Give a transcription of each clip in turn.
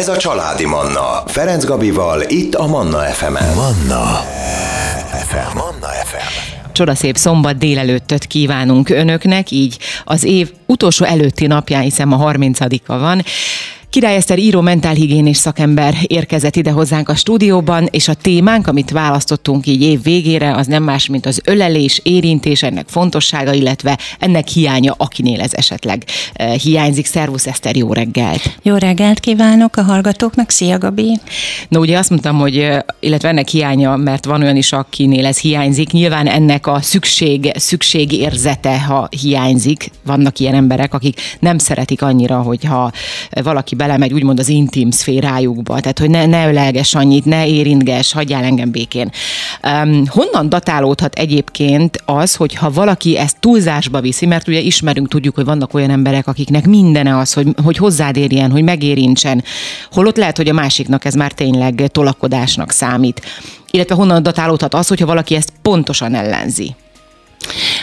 Ez a Családi Manna. Ferenc Gabival, itt a Manna FM-en. Manna FM. Manna FM. Csodaszép szombat délelőttöt kívánunk önöknek, így az év utolsó előtti napján, hiszen a 30-a van. Király Eszter író mentálhigiénés szakember érkezett ide hozzánk a stúdióban, és a témánk, amit választottunk így év végére, az nem más, mint az ölelés, érintés, ennek fontossága, illetve ennek hiánya, akinél ez esetleg eh, hiányzik. Szervusz Eszter, jó reggelt! Jó reggelt kívánok a hallgatóknak, szia Gabi! Na ugye azt mondtam, hogy eh, illetve ennek hiánya, mert van olyan is, akinél ez hiányzik, nyilván ennek a szükség, szükségérzete, ha hiányzik. Vannak ilyen emberek, akik nem szeretik annyira, hogyha valaki belemegy úgymond az intim szférájukba, tehát hogy ne, ne ölelges annyit, ne érintges, hagyjál engem békén. Um, honnan datálódhat egyébként az, hogyha valaki ezt túlzásba viszi, mert ugye ismerünk, tudjuk, hogy vannak olyan emberek, akiknek mindene az, hogy, hogy hozzád érjen, hogy megérintsen, holott lehet, hogy a másiknak ez már tényleg tolakodásnak számít. Illetve honnan datálódhat az, hogyha valaki ezt pontosan ellenzi?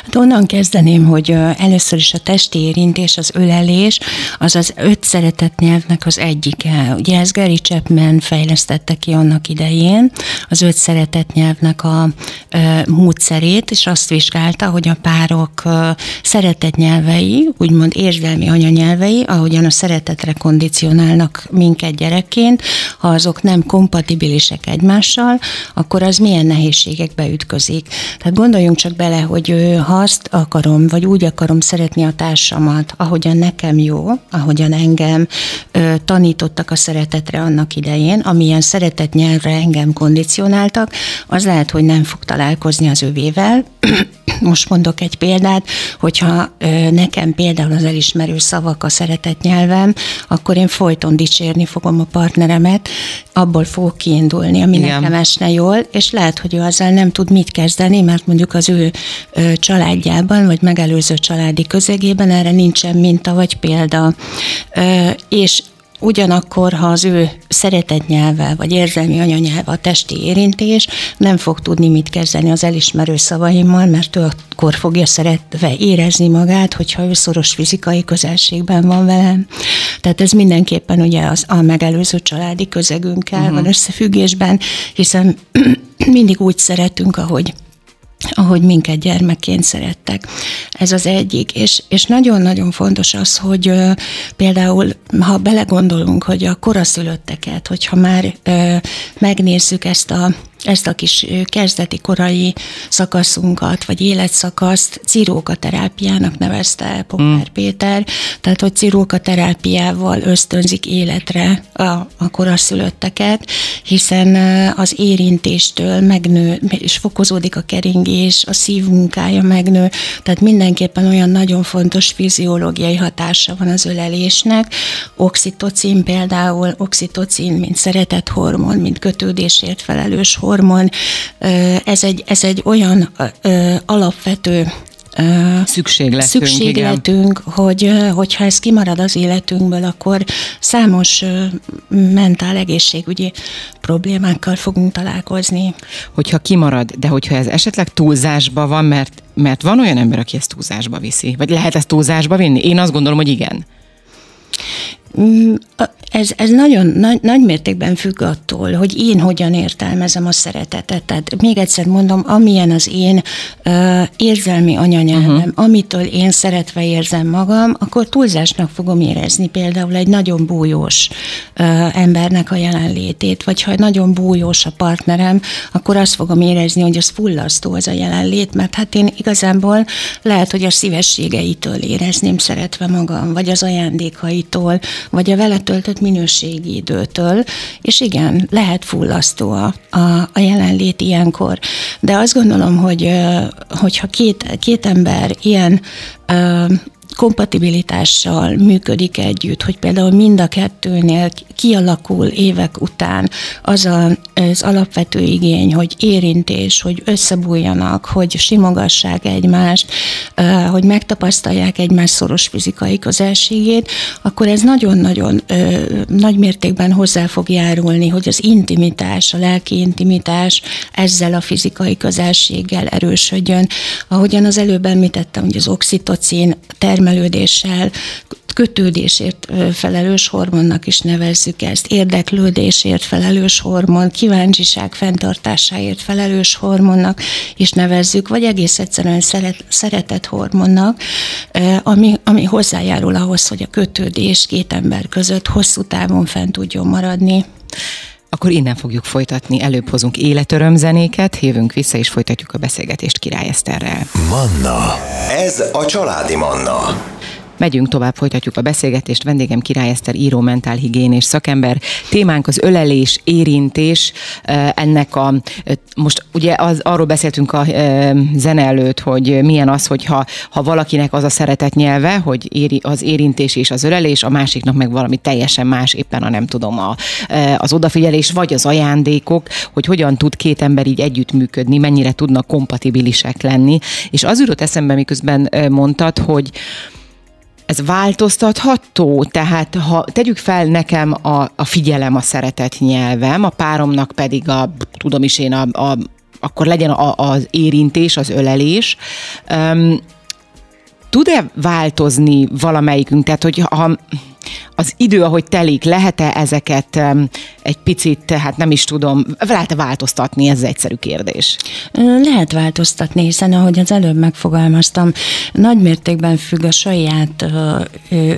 Hát onnan kezdeném, hogy először is a testi érintés, az ölelés, az az öt szeretett nyelvnek az egyike. Ugye ez Gary Chapman fejlesztette ki annak idején, az öt szeretett nyelvnek a e, módszerét, és azt vizsgálta, hogy a párok e, szeretett nyelvei, úgymond érzelmi anyanyelvei, ahogyan a szeretetre kondicionálnak minket gyerekként, ha azok nem kompatibilisek egymással, akkor az milyen nehézségekbe ütközik. Tehát gondoljunk csak bele, hogy ha azt akarom, vagy úgy akarom szeretni a társamat, ahogyan nekem jó, ahogyan engem ö, tanítottak a szeretetre annak idején, amilyen szeretet nyelvre engem kondicionáltak, az lehet, hogy nem fog találkozni az övével. Most mondok egy példát, hogyha ö, nekem például az elismerő szavak a szeretet nyelvem, akkor én folyton dicsérni fogom a partneremet, abból fogok kiindulni, ami Igen. nekem esne jól, és lehet, hogy ő azzal nem tud mit kezdeni, mert mondjuk az ő családjában, vagy megelőző családi közegében erre nincsen minta vagy példa. És Ugyanakkor, ha az ő szeretett nyelve, vagy érzelmi anyanyelve a testi érintés, nem fog tudni mit kezdeni az elismerő szavaimmal, mert ő akkor fogja szeretve érezni magát, hogyha ő szoros fizikai közelségben van velem. Tehát ez mindenképpen ugye az a megelőző családi közegünkkel uh-huh. van összefüggésben, hiszen mindig úgy szeretünk, ahogy ahogy minket gyermekként szerettek. Ez az egyik. És, és nagyon-nagyon fontos az, hogy ö, például, ha belegondolunk, hogy a koraszülötteket, hogyha már ö, megnézzük ezt a ezt a kis kezdeti korai szakaszunkat, vagy életszakaszt cirókaterápiának nevezte Popper mm. Péter, tehát hogy cirókaterápiával ösztönzik életre a, a koraszülötteket, hiszen az érintéstől megnő, és fokozódik a keringés, a szívmunkája megnő, tehát mindenképpen olyan nagyon fontos fiziológiai hatása van az ölelésnek. Oxitocin például, oxitocin, mint szeretethormon, mint kötődésért felelős hormon, hormon, ez egy, ez egy olyan alapvető szükségletünk, szükségletünk hogy, hogyha ez kimarad az életünkből, akkor számos mentál egészségügyi problémákkal fogunk találkozni. Hogyha kimarad, de hogyha ez esetleg túlzásba van, mert, mert van olyan ember, aki ezt túlzásba viszi, vagy lehet ezt túlzásba vinni? Én azt gondolom, hogy igen. Mm, ez, ez nagyon nagy, nagy mértékben függ attól, hogy én hogyan értelmezem a szeretetet. Tehát még egyszer mondom, amilyen az én uh, érzelmi anyanyelvem, uh-huh. amitől én szeretve érzem magam, akkor túlzásnak fogom érezni például egy nagyon bújós uh, embernek a jelenlétét, vagy ha nagyon bújós a partnerem, akkor azt fogom érezni, hogy az fullasztó az a jelenlét, mert hát én igazából lehet, hogy a szívességeitől érezném szeretve magam, vagy az ajándékaitól, vagy a vele töltött minőségi időtől, és igen, lehet fullasztó a, a, a jelenlét ilyenkor. De azt gondolom, hogy hogyha két, két ember ilyen kompatibilitással működik együtt, hogy például mind a kettőnél kialakul évek után az a, az alapvető igény, hogy érintés, hogy összebújjanak, hogy simogassák egymást, hogy megtapasztalják egymás szoros fizikai közelségét, akkor ez nagyon-nagyon nagy mértékben hozzá fog járulni, hogy az intimitás, a lelki intimitás ezzel a fizikai közelséggel erősödjön. Ahogyan az előbb említettem, hogy az oxitocin termel termelődéssel kötődésért felelős hormonnak is nevezzük ezt, érdeklődésért felelős hormon, kíváncsiság fenntartásáért felelős hormonnak is nevezzük, vagy egész egyszerűen szeret, szeretett hormonnak, ami, ami hozzájárul ahhoz, hogy a kötődés két ember között hosszú távon fent tudjon maradni. Akkor innen fogjuk folytatni, előbb hozunk életörömzenéket, jövünk vissza és folytatjuk a beszélgetést Király Eszterrel. Manna, ez a családi Manna. Megyünk tovább, folytatjuk a beszélgetést. Vendégem Király Eszter, író, mentálhigiénés szakember. Témánk az ölelés, érintés. Ennek a, most ugye az, arról beszéltünk a zene előtt, hogy milyen az, hogyha ha valakinek az a szeretet nyelve, hogy éri, az érintés és az ölelés, a másiknak meg valami teljesen más, éppen a nem tudom, a, az odafigyelés, vagy az ajándékok, hogy hogyan tud két ember így együttműködni, mennyire tudnak kompatibilisek lenni. És az jutott eszembe, miközben mondtad, hogy ez változtatható? Tehát ha tegyük fel nekem a, a figyelem a szeretet nyelvem, a páromnak pedig a, tudom is én, a, a, akkor legyen a, az érintés, az ölelés. Um, tud-e változni valamelyikünk? Tehát, hogy ha az idő, ahogy telik, lehet-e ezeket egy picit, tehát nem is tudom, lehet-e változtatni, ez egyszerű kérdés? Lehet változtatni, hiszen ahogy az előbb megfogalmaztam, nagy mértékben függ a saját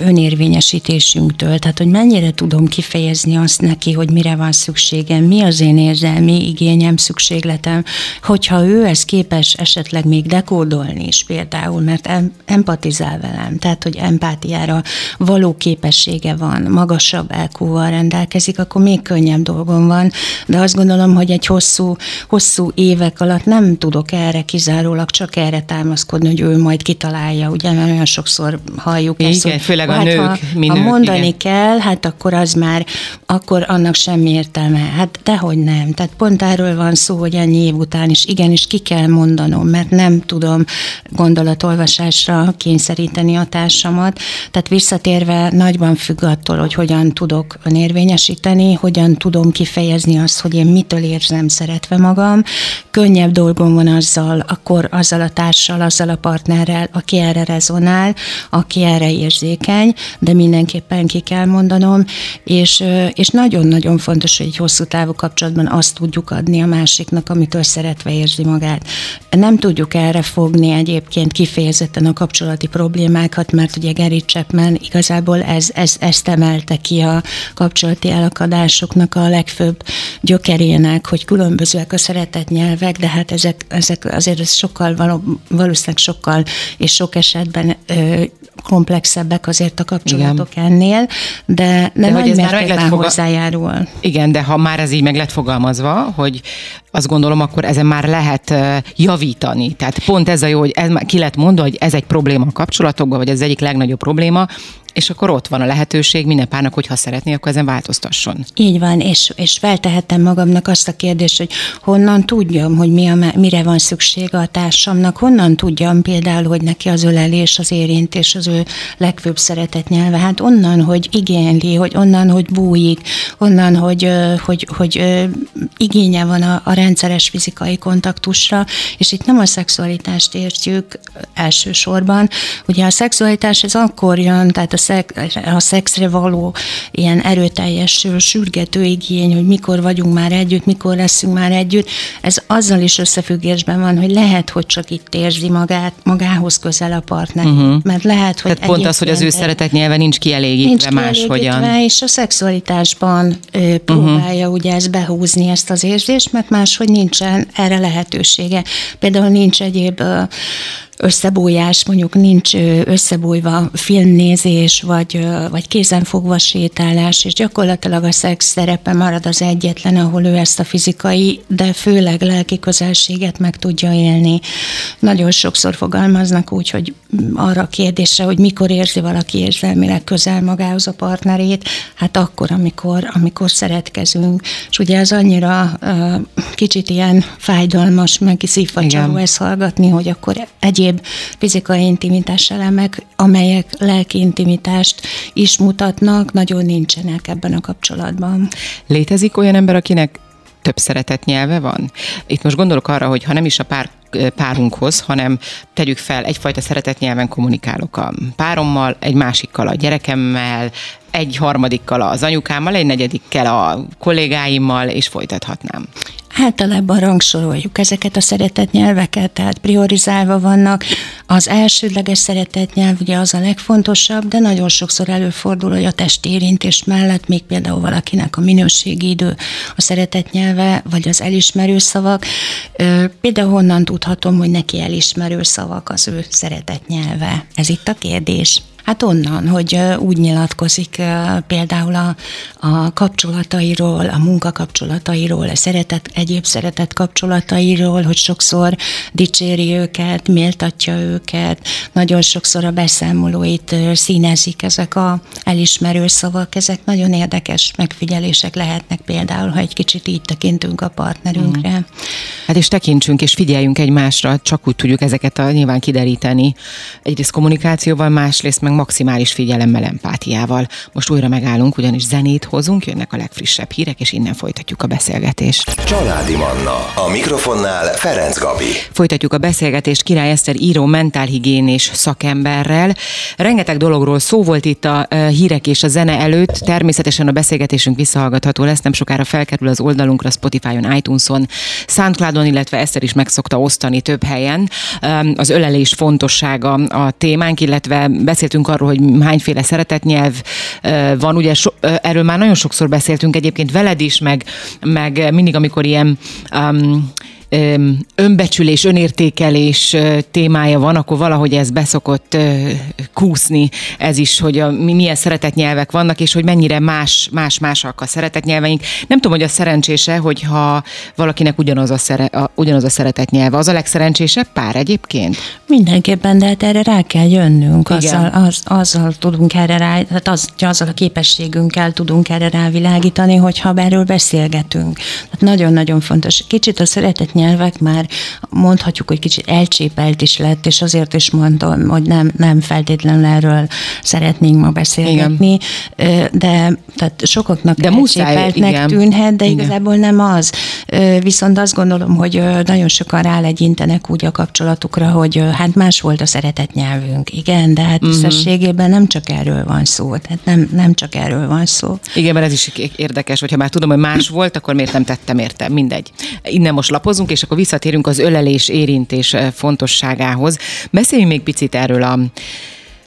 önérvényesítésünktől, tehát hogy mennyire tudom kifejezni azt neki, hogy mire van szükségem, mi az én érzelmi igényem, szükségletem, hogyha ő ezt képes esetleg még dekódolni is például, mert empatizál velem, tehát hogy empátiára való képessége van, magasabb elkúval rendelkezik, akkor még könnyebb dolgom van, de azt gondolom, hogy egy hosszú, hosszú évek alatt nem tudok erre kizárólag csak erre támaszkodni, hogy ő majd kitalálja, ugye, mert olyan sokszor halljuk igen, ezt, hogy főleg a hát, nők, ha, minők, ha mondani igen. kell, hát akkor az már, akkor annak semmi értelme. Hát dehogy nem. Tehát pont erről van szó, hogy ennyi év után is igenis ki kell mondanom, mert nem tudom gondolatolvasásra kényszeríteni a társamat. Tehát visszatérve nagyban függ attól, hogy hogyan tudok önérvényesíteni, hogyan tudom kifejezni azt, hogy én mitől érzem szeretve magam. Könnyebb dolgom van azzal, akkor azzal a társal, azzal a partnerrel, aki erre rezonál, aki erre érzékeny, de mindenképpen ki kell mondanom, és, és nagyon-nagyon fontos, hogy egy hosszú távú kapcsolatban azt tudjuk adni a másiknak, amitől szeretve érzi magát. Nem tudjuk erre fogni egyébként kifejezetten a kapcsolati problémákat, mert ugye Gary Chapman igazából ez, ez, ezt emelte ki a kapcsolati elakadásoknak a legfőbb gyökerének, hogy különbözőek a szeretetnyelvek, de hát ezek, ezek azért ez sokkal való, valószínűleg sokkal és sok esetben ö, komplexebbek azért a kapcsolatok Igen. ennél, de, de, de nagy mértékben fogal... hozzájárul. Igen, de ha már ez így meg lett fogalmazva, hogy azt gondolom, akkor ezen már lehet javítani. Tehát pont ez a jó, hogy ez, ki lett mondva, hogy ez egy probléma a kapcsolatokban, vagy ez egyik legnagyobb probléma, és akkor ott van a lehetőség minden párnak, hogyha szeretné, akkor ezen változtasson. Így van, és, és feltehettem magamnak azt a kérdést, hogy honnan tudjam, hogy mi a, mire van szüksége a társamnak, honnan tudjam például, hogy neki az ölelés, az érintés az ő legfőbb szeretet nyelve. Hát onnan, hogy igényli, hogy onnan, hogy bújik, onnan, hogy, hogy, hogy, hogy igénye van a, a rendszeres fizikai kontaktusra, és itt nem a szexualitást értjük elsősorban. Ugye a szexualitás ez akkor jön, tehát a, szex, a szexre való ilyen erőteljes, sürgető igény, hogy mikor vagyunk már együtt, mikor leszünk már együtt, ez azzal is összefüggésben van, hogy lehet, hogy csak itt érzi magát, magához közel a partner. Uh-huh. Mert lehet, hogy Tehát pont az, hogy az ő szeretet nyelve nincs kielégítve nincs máshogyan. És a szexualitásban ö, próbálja uh-huh. ugye ezt behúzni, ezt az érzést, mert máshogy nincsen erre lehetősége. Például nincs egyéb összebújás, mondjuk nincs összebújva filmnézés, vagy, vagy kézenfogva sétálás, és gyakorlatilag a szex szerepe marad az egyetlen, ahol ő ezt a fizikai, de főleg lelki közelséget meg tudja élni. Nagyon sokszor fogalmaznak úgy, hogy arra a kérdésre, hogy mikor érzi valaki érzelmileg közel magához a partnerét, hát akkor, amikor, amikor szeretkezünk. És ugye az annyira uh, kicsit ilyen fájdalmas, meg szívfacsaró ezt hallgatni, hogy akkor egyéb egyéb fizikai intimitás elemek, amelyek lelki intimitást is mutatnak, nagyon nincsenek ebben a kapcsolatban. Létezik olyan ember, akinek több szeretett nyelve van? Itt most gondolok arra, hogy ha nem is a pár párunkhoz, hanem tegyük fel, egyfajta szeretett nyelven kommunikálok a párommal, egy másikkal a gyerekemmel, egy harmadikkal az anyukámmal, egy negyedikkel a kollégáimmal, és folytathatnám. Általában rangsoroljuk ezeket a szeretett nyelveket, tehát priorizálva vannak. Az elsődleges szeretett nyelv ugye az a legfontosabb, de nagyon sokszor előfordul, hogy a testérintés mellett még például valakinek a minőségi idő, a szeretett nyelve, vagy az elismerő szavak. Például honnan tudhatom, hogy neki elismerő szavak az ő szeretett nyelve? Ez itt a kérdés. Hát onnan, hogy úgy nyilatkozik például a, a kapcsolatairól, a munkakapcsolatairól, a szeretet, egyéb szeretet kapcsolatairól, hogy sokszor dicséri őket, méltatja őket, nagyon sokszor a beszámolóit színezik ezek a elismerő szavak, ezek nagyon érdekes megfigyelések lehetnek például, ha egy kicsit így tekintünk a partnerünkre. Mm. Hát és tekintsünk és figyeljünk egymásra, csak úgy tudjuk ezeket a nyilván kideríteni. Egyrészt kommunikációval, másrészt meg maximális figyelemmel, empátiával. Most újra megállunk, ugyanis zenét hozunk, jönnek a legfrissebb hírek, és innen folytatjuk a beszélgetést. Családi Manna. A mikrofonnál Ferenc Gabi. Folytatjuk a beszélgetést Király Eszter író mentálhigiénés szakemberrel. Rengeteg dologról szó volt itt a hírek és a zene előtt. Természetesen a beszélgetésünk visszahallgatható lesz, nem sokára felkerül az oldalunkra, Spotify-on, iTunes-on, Soundcloud-on, illetve Eszter is meg szokta osztani több helyen. Az ölelés fontossága a témánk, illetve beszéltünk arról, hogy hányféle szeretetnyelv van, ugye so, erről már nagyon sokszor beszéltünk egyébként veled is, meg, meg mindig, amikor ilyen um, önbecsülés, önértékelés témája van, akkor valahogy ez beszokott kúszni, ez is, hogy a, milyen szeretetnyelvek vannak, és hogy mennyire más, más másak a szeretetnyelveink. Nem tudom, hogy a szerencsése, hogyha valakinek ugyanaz a, szere, a, ugyanaz a szeretetnyelve. Az a legszerencsésebb pár egyébként? Mindenképpen, de hát erre rá kell jönnünk, azzal, az, azzal tudunk erre rá, tehát az, azzal a képességünkkel tudunk erre rávilágítani, hogyha erről beszélgetünk. Tehát nagyon-nagyon fontos. Kicsit a szeretetnyelv nyelvek már mondhatjuk, hogy kicsit elcsépelt is lett, és azért is mondom, hogy nem, nem feltétlenül erről szeretnénk ma beszélgetni, igen. de tehát sokaknak de elcsépeltnek muszáj, tűnhet, de igen. igazából nem az. Viszont azt gondolom, hogy nagyon sokan rálegyintenek úgy a kapcsolatukra, hogy hát más volt a szeretett nyelvünk. Igen, de hát uh-huh. nem csak erről van szó. Tehát nem, nem csak erről van szó. Igen, mert ez is érdekes, hogyha már tudom, hogy más volt, akkor miért nem tettem érte? Mindegy. Innen most lapozunk, és akkor visszatérünk az ölelés érintés eh, fontosságához. Beszéljünk még picit erről a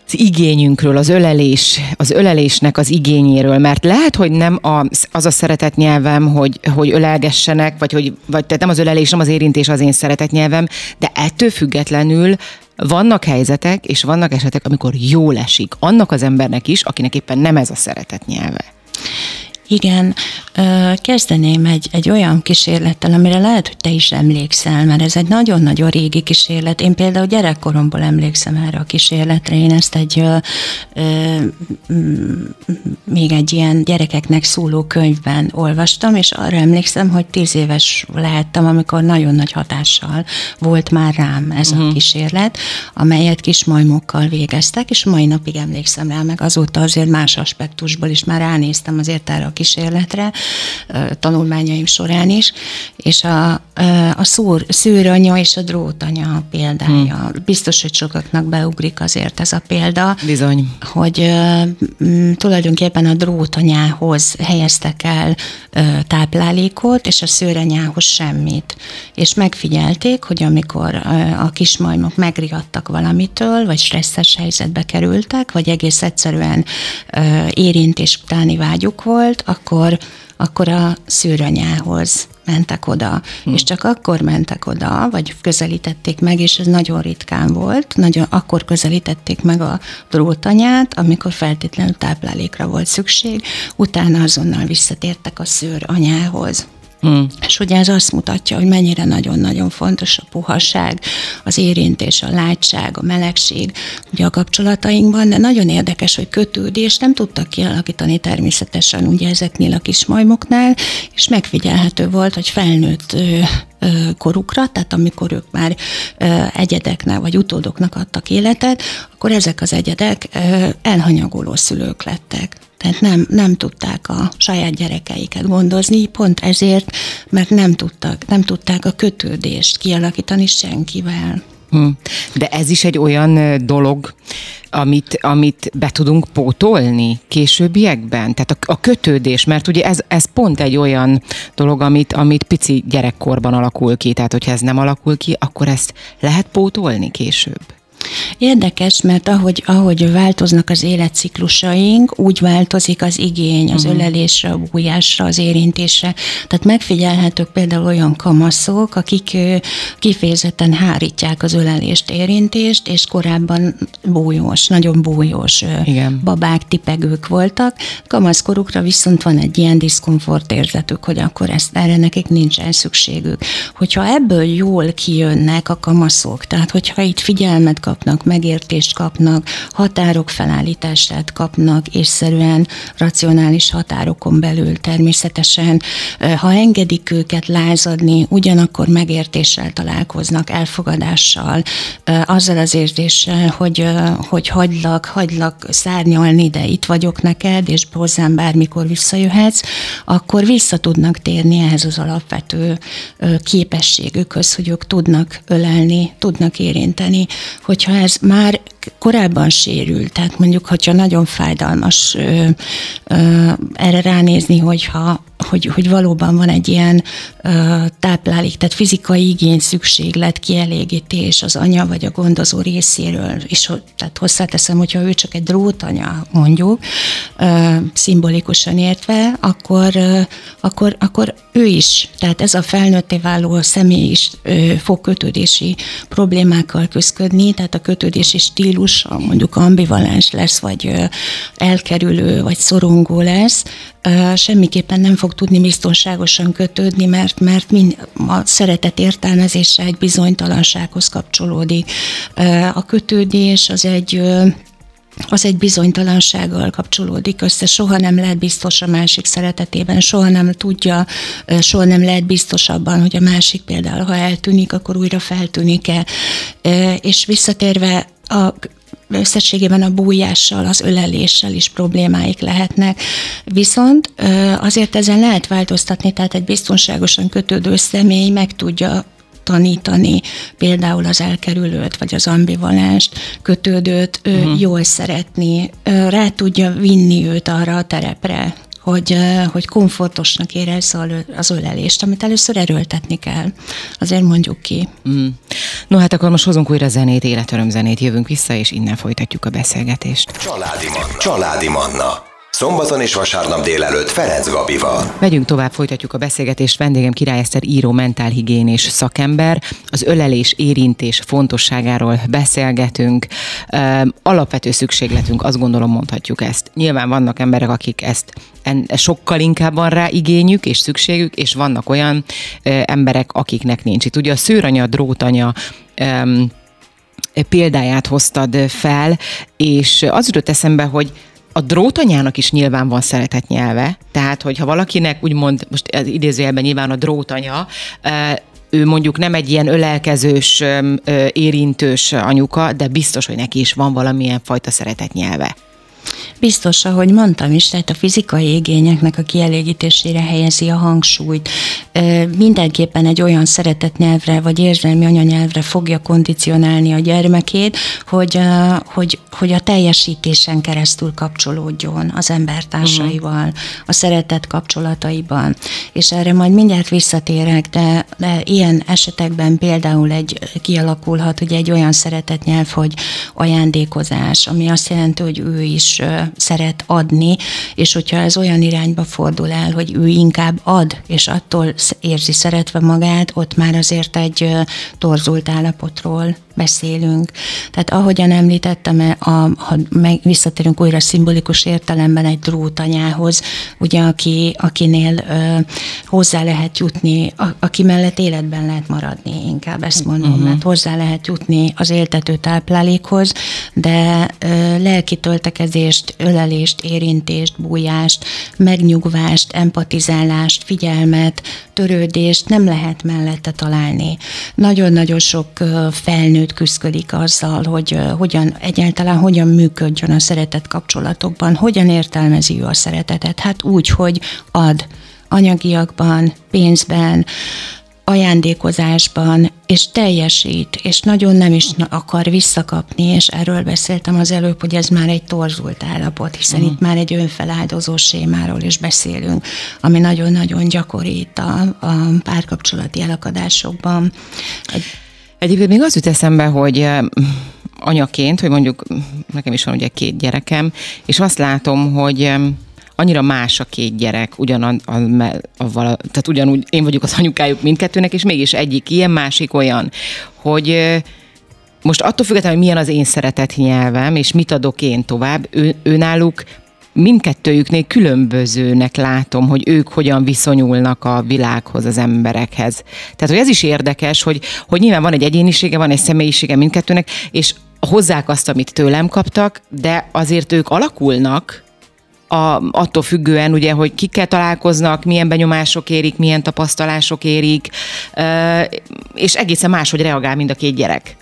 az igényünkről, az ölelés, az ölelésnek az igényéről, mert lehet, hogy nem az, az a szeretet nyelvem, hogy, hogy ölelgessenek, vagy, hogy, vagy tehát nem az ölelés, nem az érintés az én szeretet nyelvem, de ettől függetlenül vannak helyzetek, és vannak esetek, amikor jól esik annak az embernek is, akinek éppen nem ez a szeretet nyelve. Igen, kezdeném egy, egy olyan kísérlettel, amire lehet, hogy te is emlékszel, mert ez egy nagyon-nagyon régi kísérlet. Én például gyerekkoromból emlékszem erre a kísérletre. Én ezt egy ö, ö, még egy ilyen gyerekeknek szóló könyvben olvastam, és arra emlékszem, hogy tíz éves lehettem, amikor nagyon nagy hatással volt már rám ez uh-huh. a mhm. kísérlet, amelyet kis majmokkal végeztek, és mai napig emlékszem rá, meg azóta azért más aspektusból is már ránéztem azért erre a kísérletre, tanulmányaim során is, és a, a szúr, szűranya és a drótanya példája. Hmm. Biztos, hogy sokaknak beugrik azért ez a példa. Bizony. Hogy tulajdonképpen a drótanyához helyeztek el táplálékot, és a szőranyához semmit. És megfigyelték, hogy amikor a kismajmok megriadtak valamitől, vagy stresszes helyzetbe kerültek, vagy egész egyszerűen érintés utáni vágyuk volt, akkor, akkor a szűranyához mentek oda, hm. és csak akkor mentek oda, vagy közelítették meg, és ez nagyon ritkán volt, nagyon akkor közelítették meg a drótanyát, amikor feltétlenül táplálékra volt szükség, utána azonnal visszatértek a szőr anyához. Hmm. És ugye ez azt mutatja, hogy mennyire nagyon-nagyon fontos a puhaság, az érintés, a látság, a melegség ugye a kapcsolatainkban, de nagyon érdekes, hogy kötődést nem tudtak kialakítani természetesen ugye ezeknél a kis majmoknál, és megfigyelhető volt, hogy felnőtt korukra, tehát amikor ők már egyedeknek vagy utódoknak adtak életet, akkor ezek az egyedek elhanyagoló szülők lettek. Tehát nem, nem tudták a saját gyerekeiket gondozni, pont ezért, mert nem tudtak, nem tudták a kötődést kialakítani senkivel. Hm. De ez is egy olyan dolog, amit, amit be tudunk pótolni későbbiekben? Tehát a, a kötődés, mert ugye ez, ez pont egy olyan dolog, amit, amit pici gyerekkorban alakul ki, tehát hogyha ez nem alakul ki, akkor ezt lehet pótolni később? Érdekes, mert ahogy, ahogy változnak az életciklusaink, úgy változik az igény az uh-huh. ölelésre, a bújásra, az érintésre. Tehát megfigyelhetők például olyan kamaszok, akik kifejezetten hárítják az ölelést, érintést, és korábban bújós, nagyon bújós Igen. babák, tipegők voltak. Kamaszkorukra viszont van egy ilyen diszkomfort érzetük, hogy akkor ezt erre nekik nincsen szükségük. Hogyha ebből jól kijönnek a kamaszok, tehát hogyha itt figyelmet kap kapnak, megértést kapnak, határok felállítását kapnak, észszerűen racionális határokon belül természetesen, ha engedik őket lázadni, ugyanakkor megértéssel találkoznak, elfogadással, azzal az érzéssel, hogy, hogy hagylak, hagylak szárnyalni, de itt vagyok neked, és hozzám bármikor visszajöhetsz, akkor vissza tudnak térni ehhez az alapvető képességükhöz, hogy ők tudnak ölelni, tudnak érinteni, hogy hogyha ez már korábban sérült, tehát mondjuk, hogyha nagyon fájdalmas ö, ö, erre ránézni, hogyha hogy, hogy valóban van egy ilyen ö, táplálék, tehát fizikai igény, szükséglet, kielégítés az anya vagy a gondozó részéről, és tehát hozzáteszem, hogyha ő csak egy drótanya, mondjuk, ö, szimbolikusan értve, akkor, ö, akkor, akkor ő is, tehát ez a felnőtté váló személy is ö, fog kötődési problémákkal küzdködni, tehát a kötődési stílus mondjuk ambivalens lesz, vagy elkerülő, vagy szorongó lesz, semmiképpen nem fog tudni biztonságosan kötődni, mert, mert mind a szeretet értelmezése egy bizonytalansághoz kapcsolódik. A kötődés az egy az egy bizonytalansággal kapcsolódik össze, soha nem lehet biztos a másik szeretetében, soha nem tudja, soha nem lehet biztos abban, hogy a másik például, ha eltűnik, akkor újra feltűnik-e. És visszatérve a összességében a bújással, az öleléssel is problémáik lehetnek. Viszont azért ezen lehet változtatni, tehát egy biztonságosan kötődő személy meg tudja tanítani például az elkerülőt, vagy az ambivalenst, kötődőt uh-huh. jól szeretni, rá tudja vinni őt arra a terepre, hogy, hogy komfortosnak érez az ölelést, amit először erőltetni kell. Azért mondjuk ki. Mm. No hát akkor most hozunk újra zenét, életöröm zenét, jövünk vissza, és innen folytatjuk a beszélgetést. Családi Manna. Családi Manna. Szombaton és vasárnap délelőtt Ferenc Gabival. Megyünk tovább, folytatjuk a beszélgetést. Vendégem Király Eszter író, mentálhigiénés szakember. Az ölelés, érintés fontosságáról beszélgetünk. Alapvető szükségletünk, azt gondolom mondhatjuk ezt. Nyilván vannak emberek, akik ezt sokkal inkább van rá igényük és szükségük, és vannak olyan emberek, akiknek nincs. Itt ugye a szőranya, drótanya, példáját hoztad fel, és az jutott eszembe, hogy a drótanyának is nyilván van szeretett nyelve, tehát hogyha valakinek úgymond, most idézőjelben nyilván a drótanya, ő mondjuk nem egy ilyen ölelkezős, érintős anyuka, de biztos, hogy neki is van valamilyen fajta szeretett nyelve. Biztos, ahogy mondtam is, tehát a fizikai igényeknek a kielégítésére helyezi a hangsúlyt. Mindenképpen egy olyan nyelvre vagy érzelmi anyanyelvre fogja kondicionálni a gyermekét, hogy, hogy, hogy a teljesítésen keresztül kapcsolódjon az embertársaival, uh-huh. a szeretet kapcsolataiban. És erre majd mindjárt visszatérek, de, de ilyen esetekben például egy kialakulhat, hogy egy olyan szeretetnyelv, hogy ajándékozás, ami azt jelenti, hogy ő is szeret adni, és hogyha ez olyan irányba fordul el, hogy ő inkább ad, és attól érzi szeretve magát, ott már azért egy torzult állapotról beszélünk. Tehát ahogyan említettem, a, ha meg visszatérünk újra szimbolikus értelemben egy drótanyához, ugye aki, akinél ö, hozzá lehet jutni, a, aki mellett életben lehet maradni, inkább ezt mondom, uh-huh. mert hozzá lehet jutni az éltető táplálékhoz, de ö, lelki töltekezést, ölelést, érintést, bújást, megnyugvást, empatizálást, figyelmet, törődést nem lehet mellette találni. Nagyon-nagyon sok felnőtt nőt küzdik azzal, hogy hogyan egyáltalán hogyan működjön a szeretet kapcsolatokban, hogyan értelmezi ő a szeretetet. Hát úgy, hogy ad anyagiakban, pénzben, ajándékozásban, és teljesít, és nagyon nem is akar visszakapni, és erről beszéltem az előbb, hogy ez már egy torzult állapot, hiszen uh-huh. itt már egy önfeláldozó sémáról is beszélünk, ami nagyon-nagyon gyakori itt a, a párkapcsolati elakadásokban. Egy... Egyébként még az jut eszembe, hogy anyaként, hogy mondjuk nekem is van ugye két gyerekem, és azt látom, hogy annyira más a két gyerek, ugyan a, a, a, tehát ugyanúgy én vagyok az anyukájuk mindkettőnek, és mégis egyik ilyen, másik olyan, hogy most attól függetlenül, hogy milyen az én szeretett nyelvem, és mit adok én tovább, ő, ő náluk mindkettőjüknél különbözőnek látom, hogy ők hogyan viszonyulnak a világhoz, az emberekhez. Tehát, hogy ez is érdekes, hogy, hogy nyilván van egy egyénisége, van egy személyisége mindkettőnek, és hozzák azt, amit tőlem kaptak, de azért ők alakulnak, a, attól függően, ugye, hogy kikkel találkoznak, milyen benyomások érik, milyen tapasztalások érik, és egészen máshogy reagál mind a két gyerek.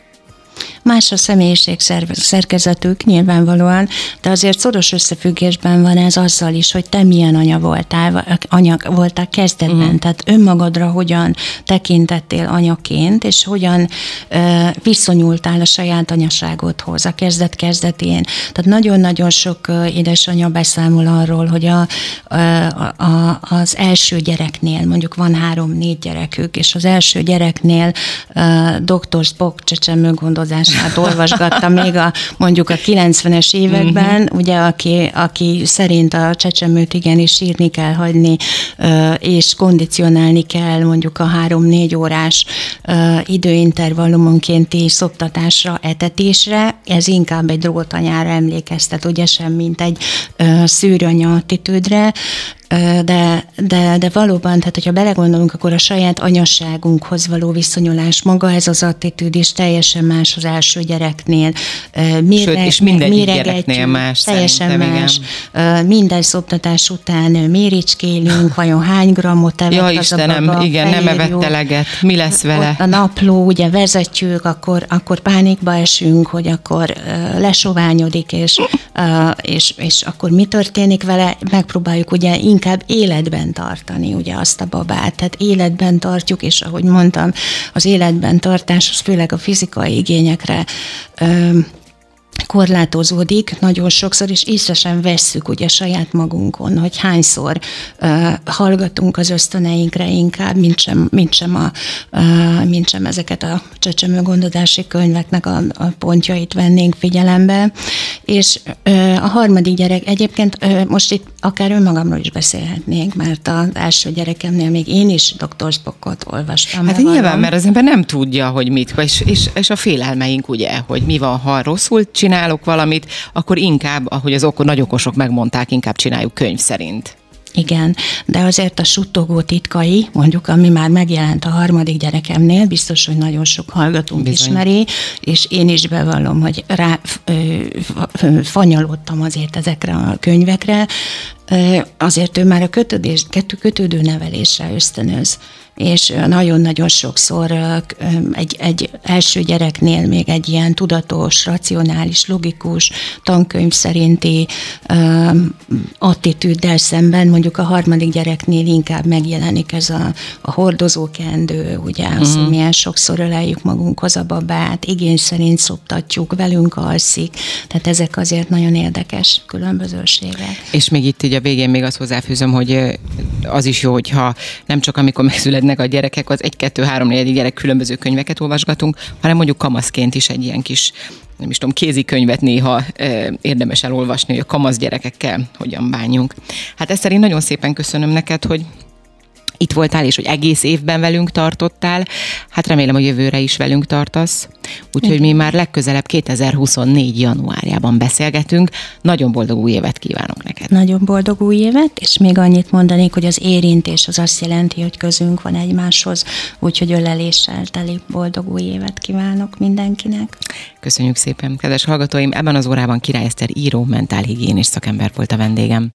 Más a személyiség szerkezetük nyilvánvalóan, de azért szoros összefüggésben van ez azzal is, hogy te milyen anya voltál, anya voltál kezdetben, uh-huh. tehát önmagadra hogyan tekintettél anyaként, és hogyan uh, viszonyultál a saját anyaságodhoz a kezdet kezdetén. Tehát nagyon-nagyon sok uh, édesanya beszámol arról, hogy a, a, a, az első gyereknél, mondjuk van három-négy gyerekük, és az első gyereknél uh, csecsemő gondozás hát olvasgatta még a, mondjuk a 90-es években, uh-huh. ugye, aki, aki szerint a csecsemőt igenis írni kell hagyni, és kondicionálni kell mondjuk a három-négy órás időintervallumonkénti szoptatásra, etetésre, ez inkább egy drótanyára emlékeztet, ugye sem, mint egy szűranya attitűdre, de, de, de valóban, tehát hogyha belegondolunk, akkor a saját anyasságunkhoz való viszonyulás, maga ez az attitűd is teljesen más az első gyereknél. Mire, Sőt, és minden gyereknél más Teljesen más. Igen. Minden szoptatás után méricskélünk, vajon hány grammot evett ja, az Istenem, a baba, igen, nem evett eleget. Mi lesz vele? A napló, ugye vezetjük, akkor, akkor pánikba esünk, hogy akkor lesoványodik, és, és, és akkor mi történik vele, megpróbáljuk ugye inkább életben tartani ugye azt a babát. Tehát életben tartjuk, és ahogy mondtam, az életben tartás az főleg a fizikai igényekre korlátozódik nagyon sokszor, és észre sem vesszük ugye saját magunkon, hogy hányszor uh, hallgatunk az ösztöneinkre inkább, mint sem, mint sem, a, uh, mint sem ezeket a csecsemő könyveknek a, a pontjait vennénk figyelembe. És uh, a harmadik gyerek, egyébként uh, most itt akár önmagamról is beszélhetnénk, mert az első gyerekemnél még én is Dr. Spockot olvastam. Hát nyilván, mert az ember nem tudja, hogy mit, és, és, és a félelmeink ugye, hogy mi van, ha rosszul csinál, csinálok valamit, akkor inkább, ahogy az okos, nagy okosok megmondták, inkább csináljuk könyv szerint. Igen, de azért a suttogó titkai, mondjuk, ami már megjelent a harmadik gyerekemnél, biztos, hogy nagyon sok hallgatónk Bizony. ismeri, és én is bevallom, hogy rá ö, fanyalodtam azért ezekre a könyvekre, azért ő már a kötődés, kötődő nevelésre ösztönöz és nagyon-nagyon sokszor egy, egy első gyereknél még egy ilyen tudatos, racionális, logikus, tankönyv szerinti attitűddel szemben mondjuk a harmadik gyereknél inkább megjelenik ez a, a hordozókendő, ugye, uh-huh. az, mhm. milyen sokszor öleljük magunkhoz a babát, igény szerint szoptatjuk, velünk alszik, tehát ezek azért nagyon érdekes különbözőségek. És még itt így a végén még azt hozzáfűzöm, hogy az is jó, hogyha nem csak amikor megszületnek a gyerekek, az egy, kettő, három, négy gyerek különböző könyveket olvasgatunk, hanem mondjuk kamaszként is egy ilyen kis nem is tudom, kézikönyvet néha érdemes elolvasni, hogy a kamasz gyerekekkel hogyan bánjunk. Hát ezt szerint nagyon szépen köszönöm neked, hogy itt voltál, és hogy egész évben velünk tartottál. Hát remélem, hogy jövőre is velünk tartasz. Úgyhogy mi már legközelebb 2024. januárjában beszélgetünk. Nagyon boldog új évet kívánok neked. Nagyon boldog új évet, és még annyit mondanék, hogy az érintés az azt jelenti, hogy közünk van egymáshoz, úgyhogy öleléssel teli boldog új évet kívánok mindenkinek. Köszönjük szépen, kedves hallgatóim! Ebben az órában Király Eszter író, mentálhigiénés szakember volt a vendégem.